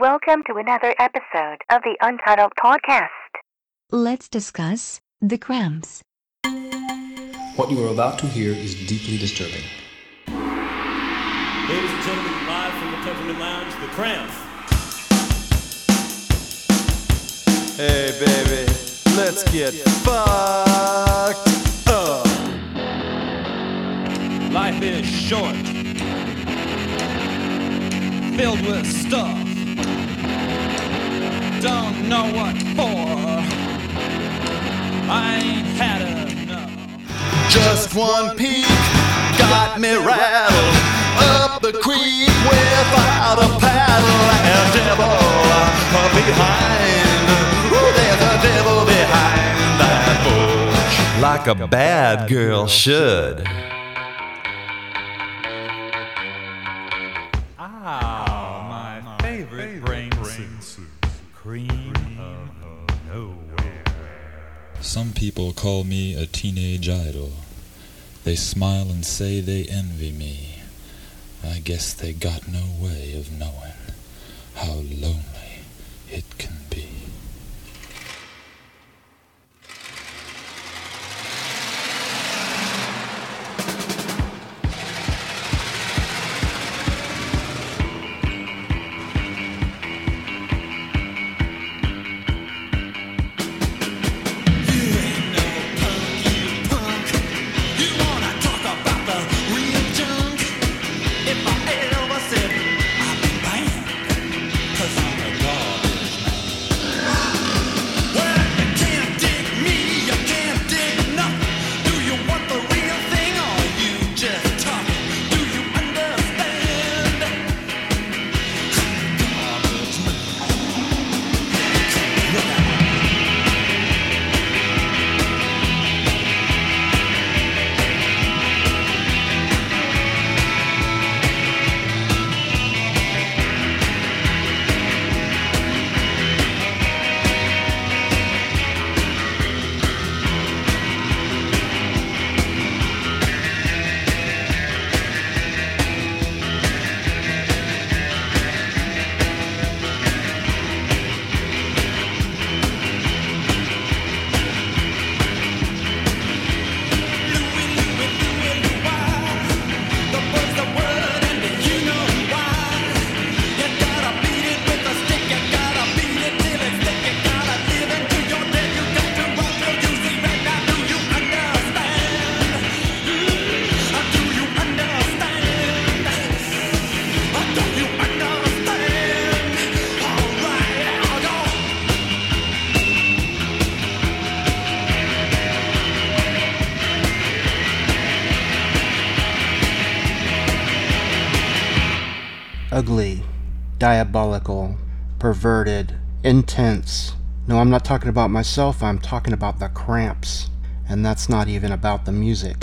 Welcome to another episode of the Untitled Podcast. Let's discuss the cramps. What you are about to hear is deeply disturbing. Ladies and gentlemen, live from the Peppermint Lounge, the Cramps. Hey baby, let's get fucked up. Life is short, filled with stuff. Don't know what for. I ain't had enough. Just one peek got me rattled up the creek without a paddle. Like a devil behind. Ooh, there's a devil behind that bush. Like a bad girl should. Some people call me a teenage idol. They smile and say they envy me. I guess they got no way of knowing how lonely it can ugly, diabolical, perverted, intense. No, I'm not talking about myself, I'm talking about the cramps. And that's not even about the music.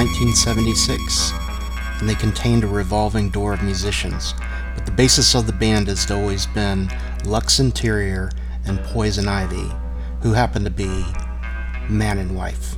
1976, and they contained a revolving door of musicians. But the basis of the band has always been Lux Interior and Poison Ivy, who happen to be man and wife.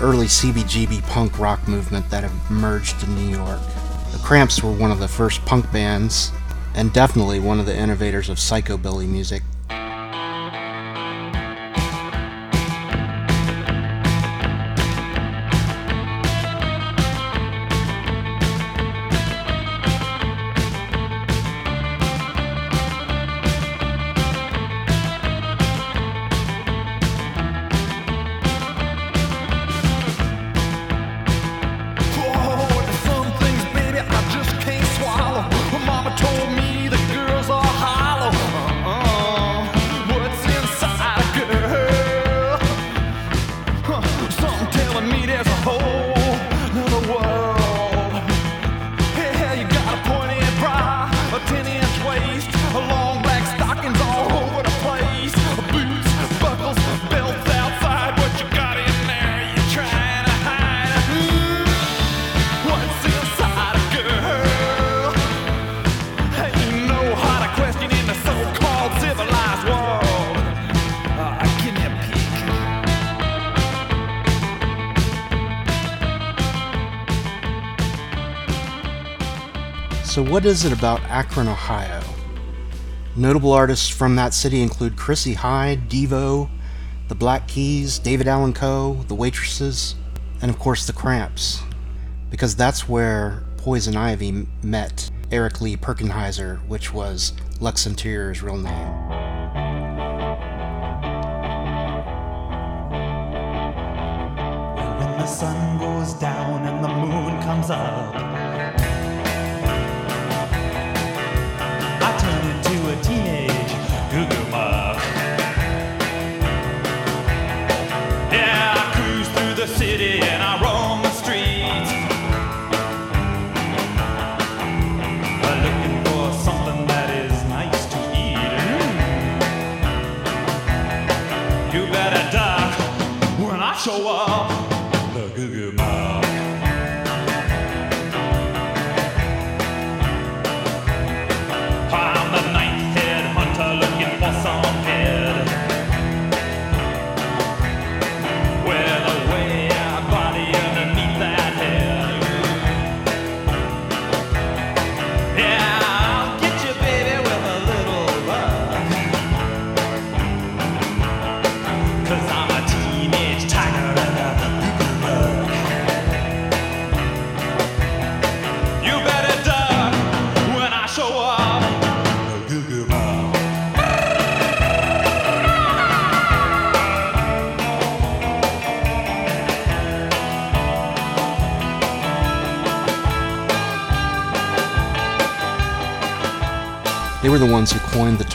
early CBGB punk rock movement that emerged in New York. The Cramps were one of the first punk bands, and definitely one of the innovators of psychobilly music. what is it about Akron, Ohio? Notable artists from that city include Chrissie Hynde, Devo, The Black Keys, David Allan Coe, The Waitresses, and of course The Cramps, because that's where Poison Ivy met Eric Lee Perkinheiser, which was Lux Interior's real name. the sun goes down and the moon comes up.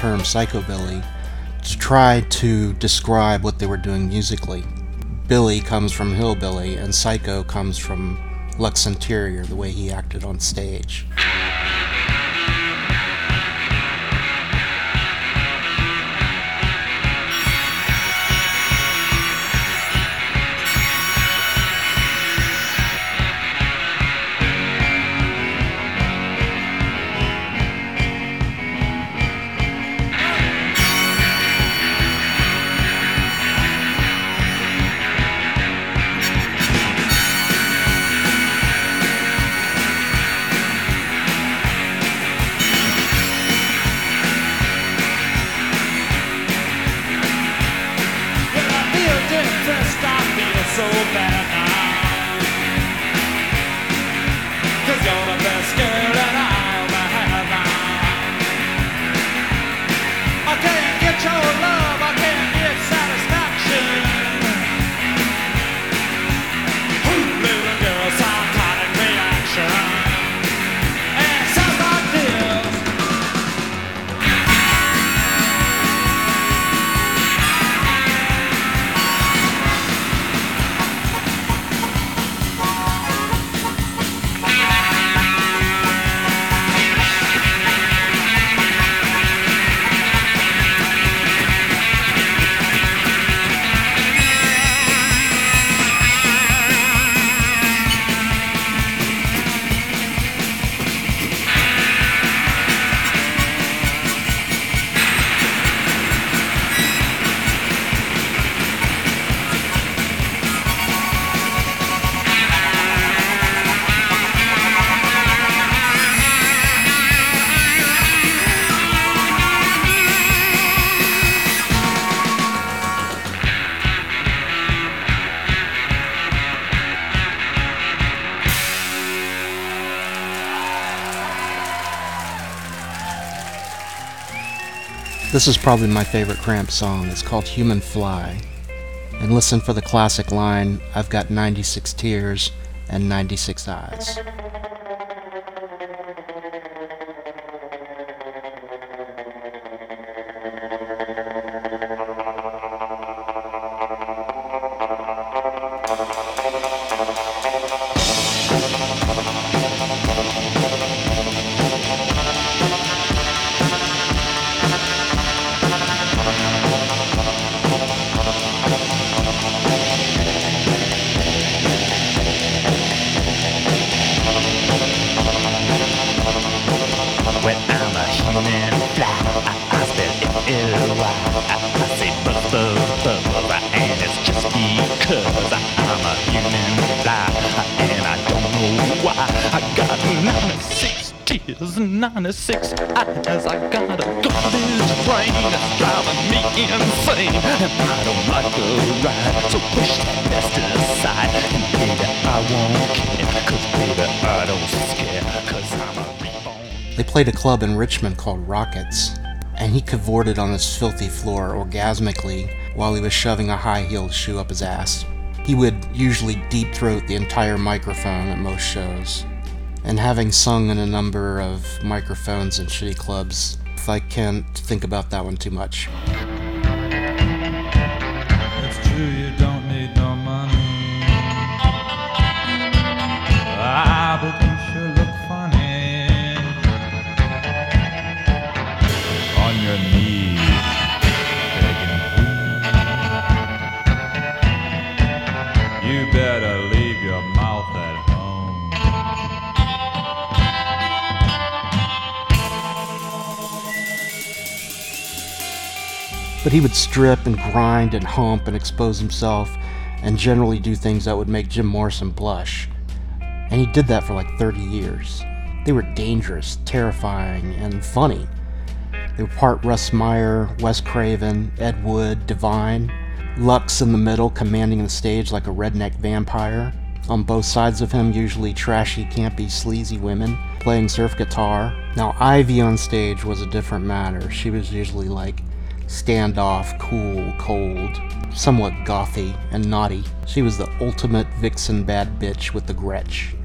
term psychobilly to try to describe what they were doing musically. Billy comes from hillbilly, and psycho comes from Lux Interior, the way he acted on stage. This is probably my favorite Cramp song. It's called Human Fly. And listen for the classic line I've got 96 tears and 96 eyes. 26 as I gotta go this train. It's driving me insane. And I don't like the ride. So push that best aside. And baby, I won't care. Cause baby, I don't scare. Cause I'm a reborn. They played a club in Richmond called Rockets. And he cavorted on this filthy floor orgasmically while he was shoving a high heeled shoe up his ass. He would usually deep throat the entire microphone at most shows. And having sung in a number of microphones in shitty clubs, I can't think about that one too much. He would strip and grind and hump and expose himself and generally do things that would make Jim Morrison blush. And he did that for like 30 years. They were dangerous, terrifying, and funny. They were part Russ Meyer, Wes Craven, Ed Wood, Divine, Lux in the middle, commanding the stage like a redneck vampire. On both sides of him, usually trashy, campy, sleazy women playing surf guitar. Now, Ivy on stage was a different matter. She was usually like standoff, cool, cold, somewhat gothy and naughty. She was the ultimate vixen bad bitch with the Gretsch.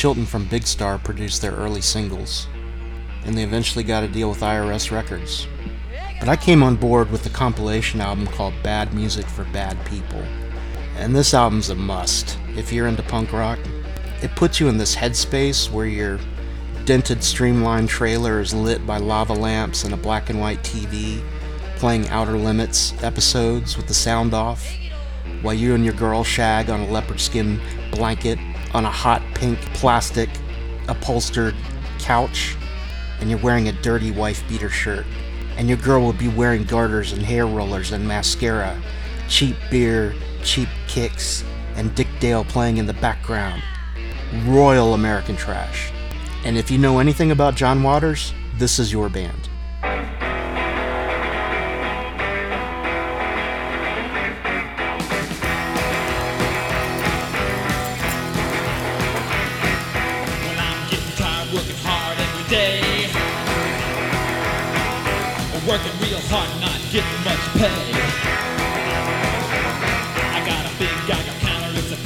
Chilton from Big Star produced their early singles, and they eventually got a deal with IRS Records. But I came on board with the compilation album called Bad Music for Bad People. And this album's a must if you're into punk rock. It puts you in this headspace where your dented streamlined trailer is lit by lava lamps and a black and white TV, playing Outer Limits episodes with the sound off, while you and your girl shag on a leopard skin blanket on a hot pink plastic upholstered couch, and you're wearing a dirty wife beater shirt. And your girl will be wearing garters and hair rollers and mascara, cheap beer, cheap kicks, and Dick Dale playing in the background. Royal American trash. And if you know anything about John Waters, this is your band.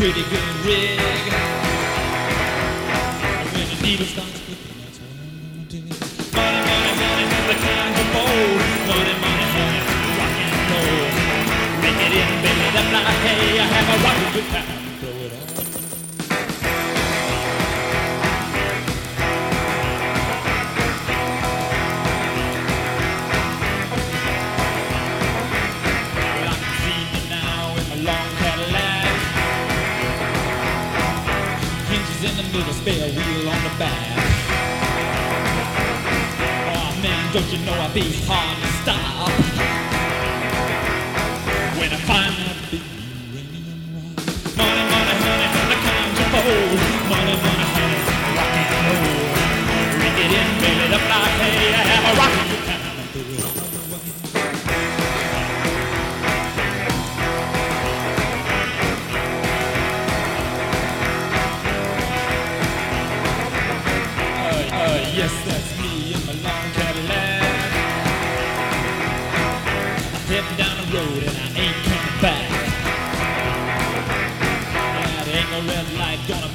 Pretty good rig. When the needle starts flipping, that's what I'm gonna dig. Money, money, money, the kind of bold. Money, money, money, rock and roll. Ring it in, baby, that's like, hey, I have a rockin' good time. In the middle, spare wheel on the back. Oh man, don't you know I'll be hard to stop when I find that big uranium rock. Money, money, honey, the kind you fold. Money, money, honey, rock and roll. Ring it in, baby, up like hey, I have a rockin'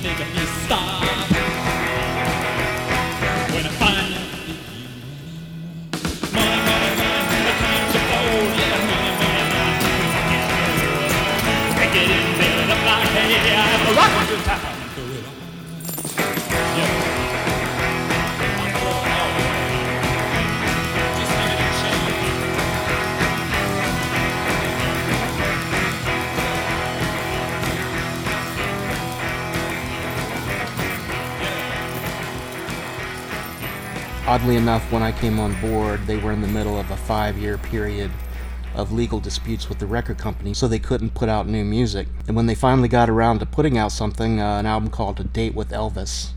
make me stop. Oddly enough, when I came on board, they were in the middle of a five year period of legal disputes with the record company, so they couldn't put out new music. And when they finally got around to putting out something, uh, an album called A Date with Elvis,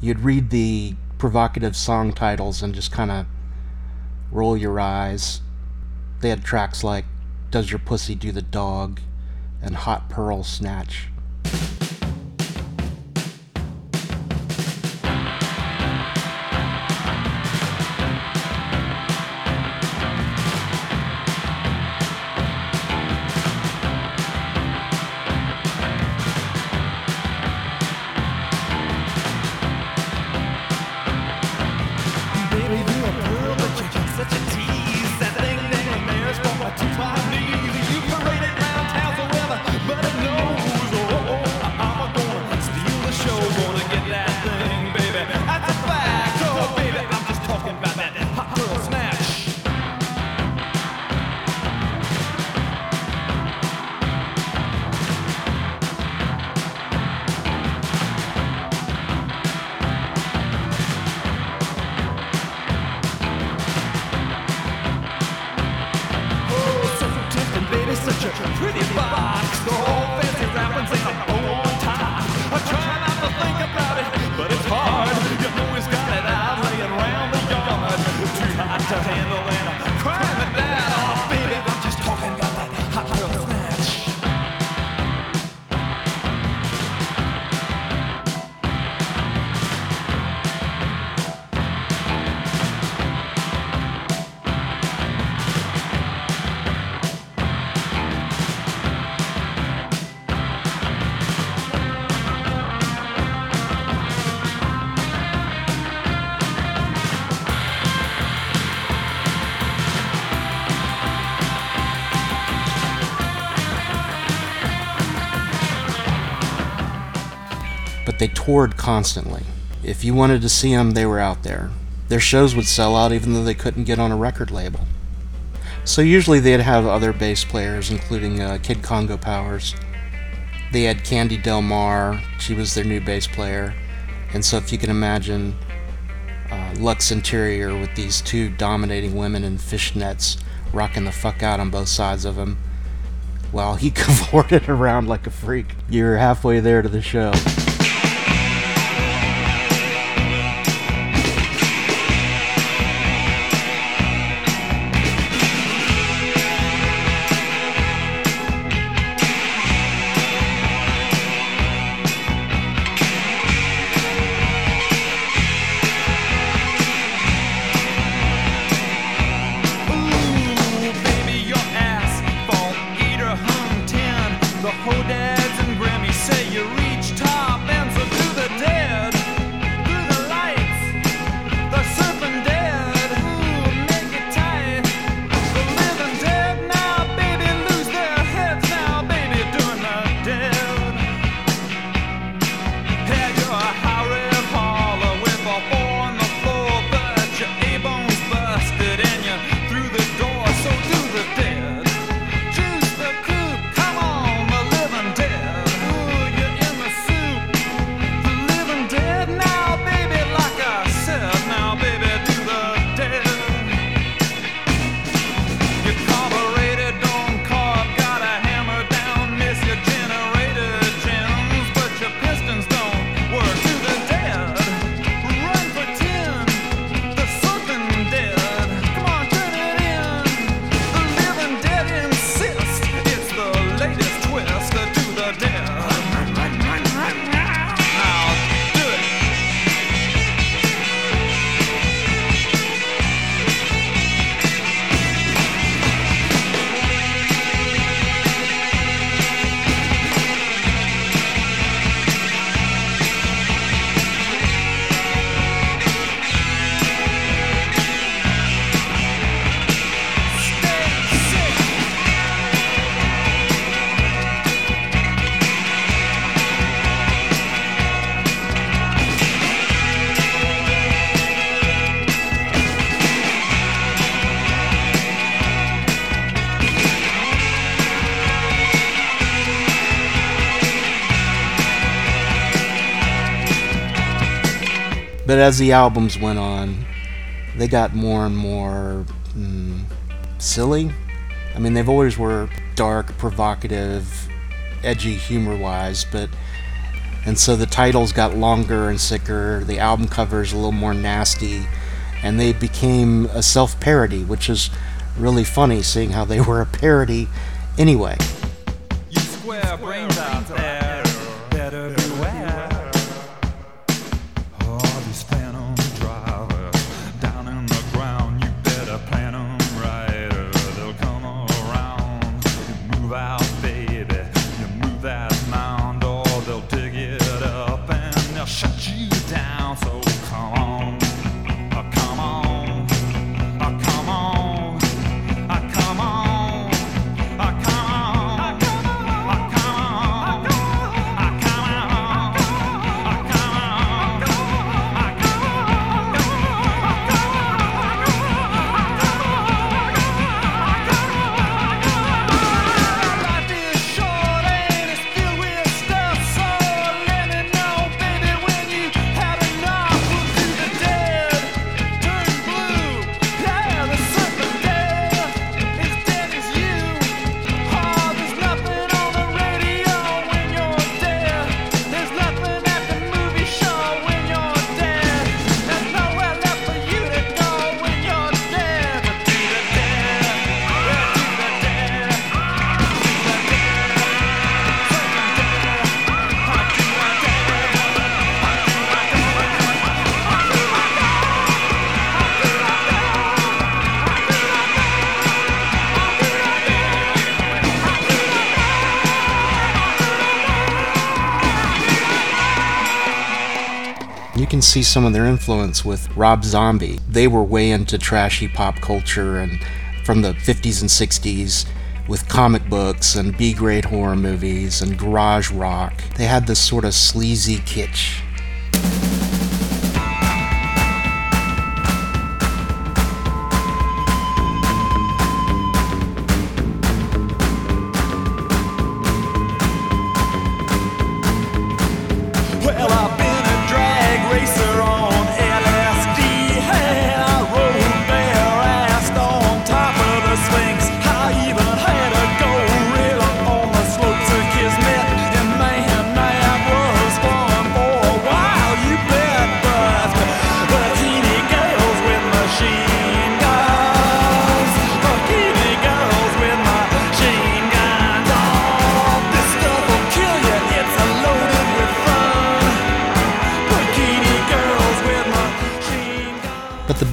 you'd read the provocative song titles and just kind of roll your eyes. They had tracks like Does Your Pussy Do the Dog and Hot Pearl Snatch. They toured constantly. If you wanted to see them, they were out there. Their shows would sell out even though they couldn't get on a record label. So usually they'd have other bass players, including uh, Kid Congo Powers. They had Candy Del Mar, she was their new bass player. And so if you can imagine uh, Lux Interior with these two dominating women in fishnets rocking the fuck out on both sides of him while he cavorted around like a freak. You're halfway there to the show. as the albums went on, they got more and more mm, silly. I mean, they've always were dark, provocative, edgy humor-wise, but and so the titles got longer and sicker. The album covers a little more nasty, and they became a self-parody, which is really funny, seeing how they were a parody anyway. You square brains out there. see some of their influence with Rob Zombie. They were way into trashy pop culture and from the 50s and 60s with comic books and B grade horror movies and garage rock. They had this sort of sleazy kitsch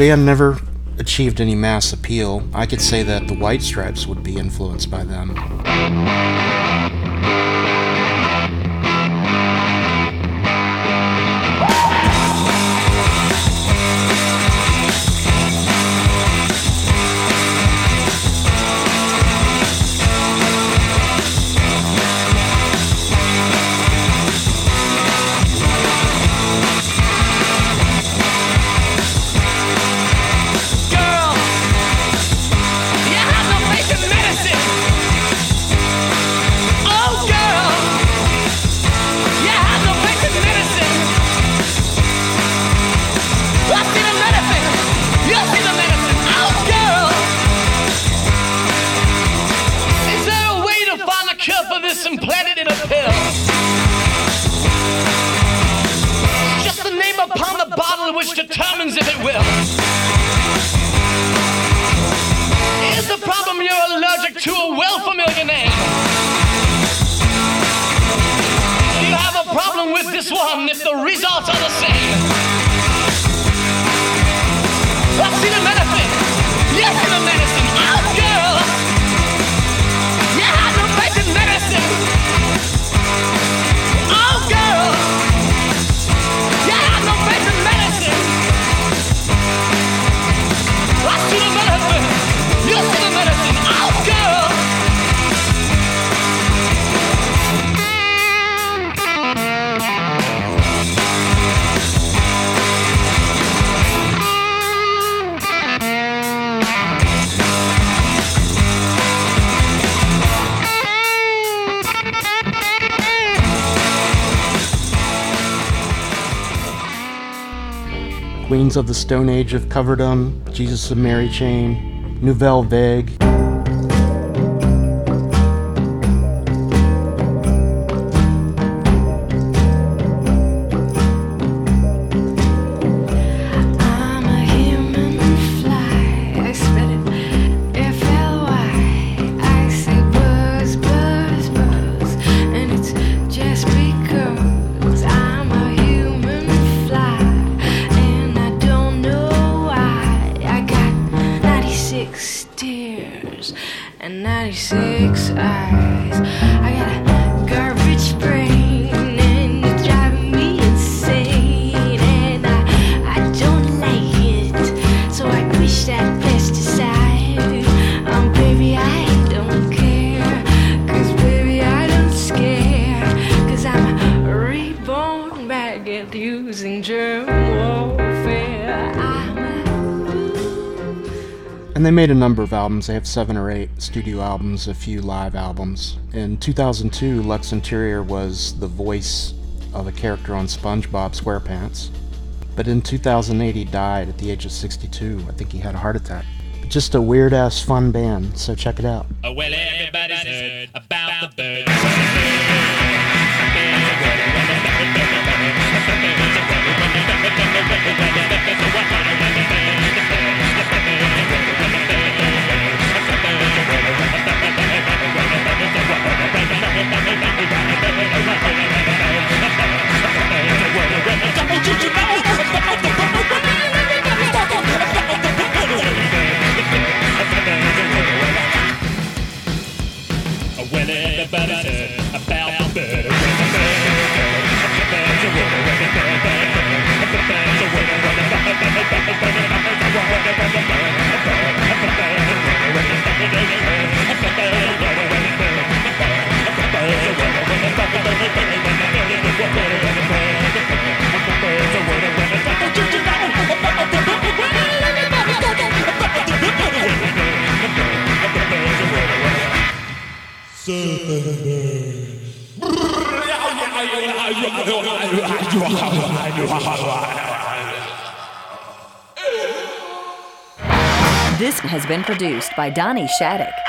band never achieved any mass appeal, I could say that the White Stripes would be influenced by them. of the Stone Age of Coverdom, Jesus of Mary Chain, Nouvelle Vague. made a number of albums. They have seven or eight studio albums, a few live albums. In 2002, Lux Interior was the voice of a character on SpongeBob SquarePants. But in 2008, he died at the age of 62. I think he had a heart attack. But just a weird ass fun band, so check it out. Oh, well, This has been produced by Dhani Shattuck.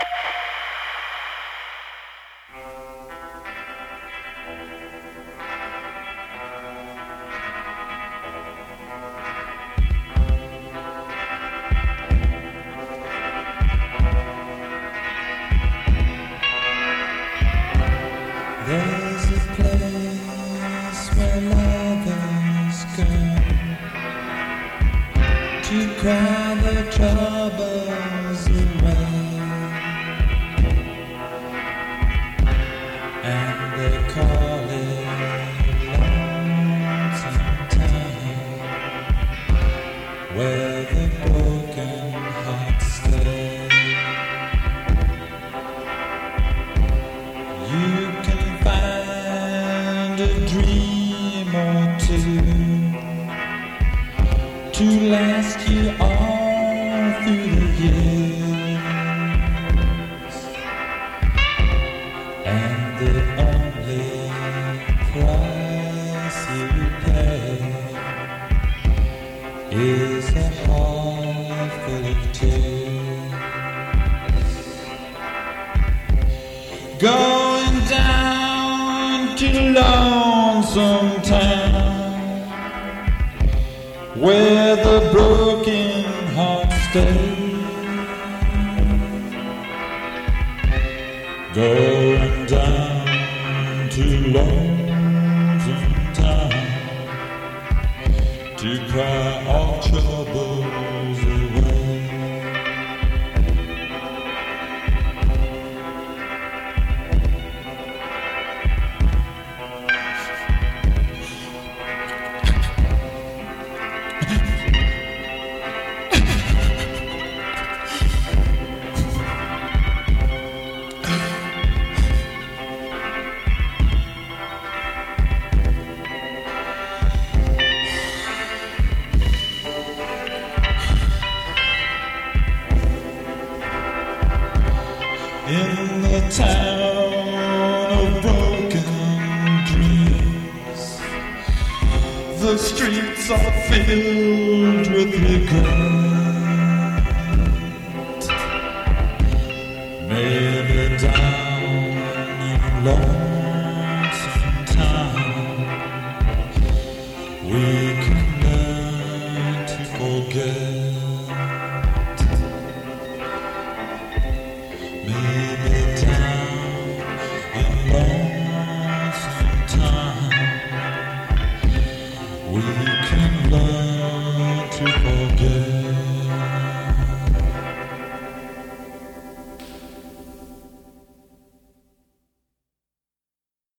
yeah.